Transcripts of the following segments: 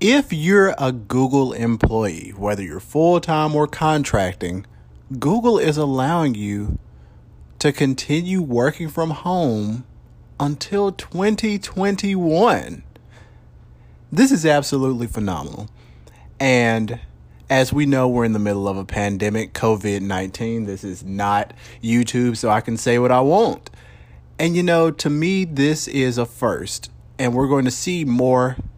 If you're a Google employee, whether you're full time or contracting, Google is allowing you to continue working from home until 2021. This is absolutely phenomenal. And as we know, we're in the middle of a pandemic, COVID 19. This is not YouTube, so I can say what I want. And you know, to me, this is a first. And we're going to see more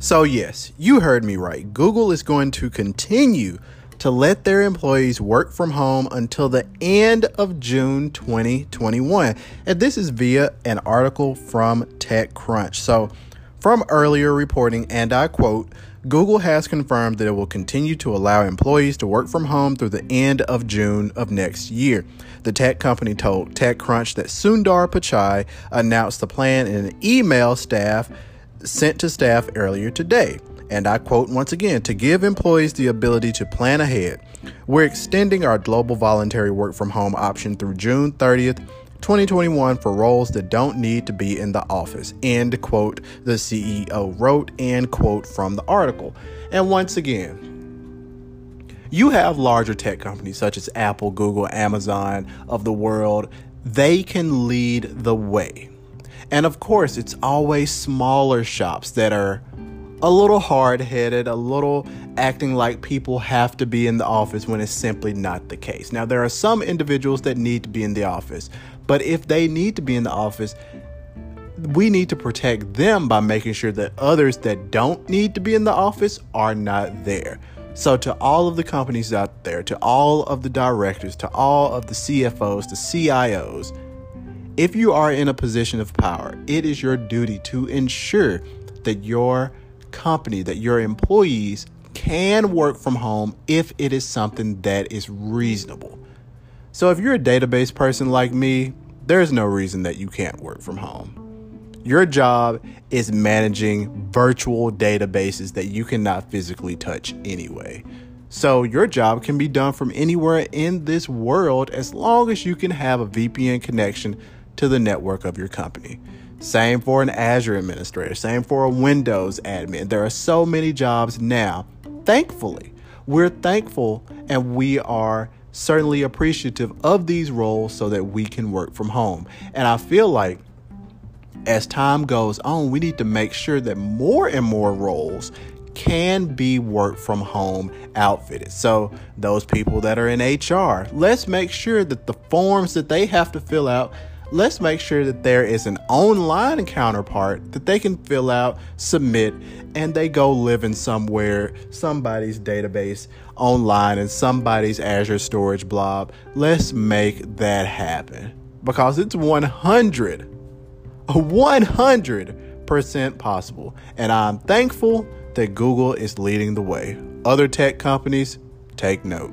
So, yes, you heard me right. Google is going to continue to let their employees work from home until the end of June 2021. And this is via an article from TechCrunch. So, from earlier reporting, and I quote, Google has confirmed that it will continue to allow employees to work from home through the end of June of next year. The tech company told TechCrunch that Sundar Pichai announced the plan in an email staff sent to staff earlier today. And I quote once again to give employees the ability to plan ahead. We're extending our global voluntary work from home option through June 30th. 2021 for roles that don't need to be in the office. End quote, the CEO wrote, end quote from the article. And once again, you have larger tech companies such as Apple, Google, Amazon of the world. They can lead the way. And of course, it's always smaller shops that are a little hard headed, a little acting like people have to be in the office when it's simply not the case. Now, there are some individuals that need to be in the office, but if they need to be in the office, we need to protect them by making sure that others that don't need to be in the office are not there. So, to all of the companies out there, to all of the directors, to all of the CFOs, the CIOs, if you are in a position of power, it is your duty to ensure that your company, that your employees can work from home if it is something that is reasonable. So, if you're a database person like me, there's no reason that you can't work from home. Your job is managing virtual databases that you cannot physically touch anyway. So, your job can be done from anywhere in this world as long as you can have a VPN connection to the network of your company. Same for an Azure administrator, same for a Windows admin. There are so many jobs now. Thankfully, we're thankful and we are certainly appreciative of these roles so that we can work from home. And I feel like as time goes on, we need to make sure that more and more roles can be work from home outfitted. So, those people that are in HR, let's make sure that the forms that they have to fill out let's make sure that there is an online counterpart that they can fill out, submit, and they go live in somewhere, somebody's database online and somebody's Azure storage blob. Let's make that happen because it's 100, 100% possible. And I'm thankful that Google is leading the way. Other tech companies, take note.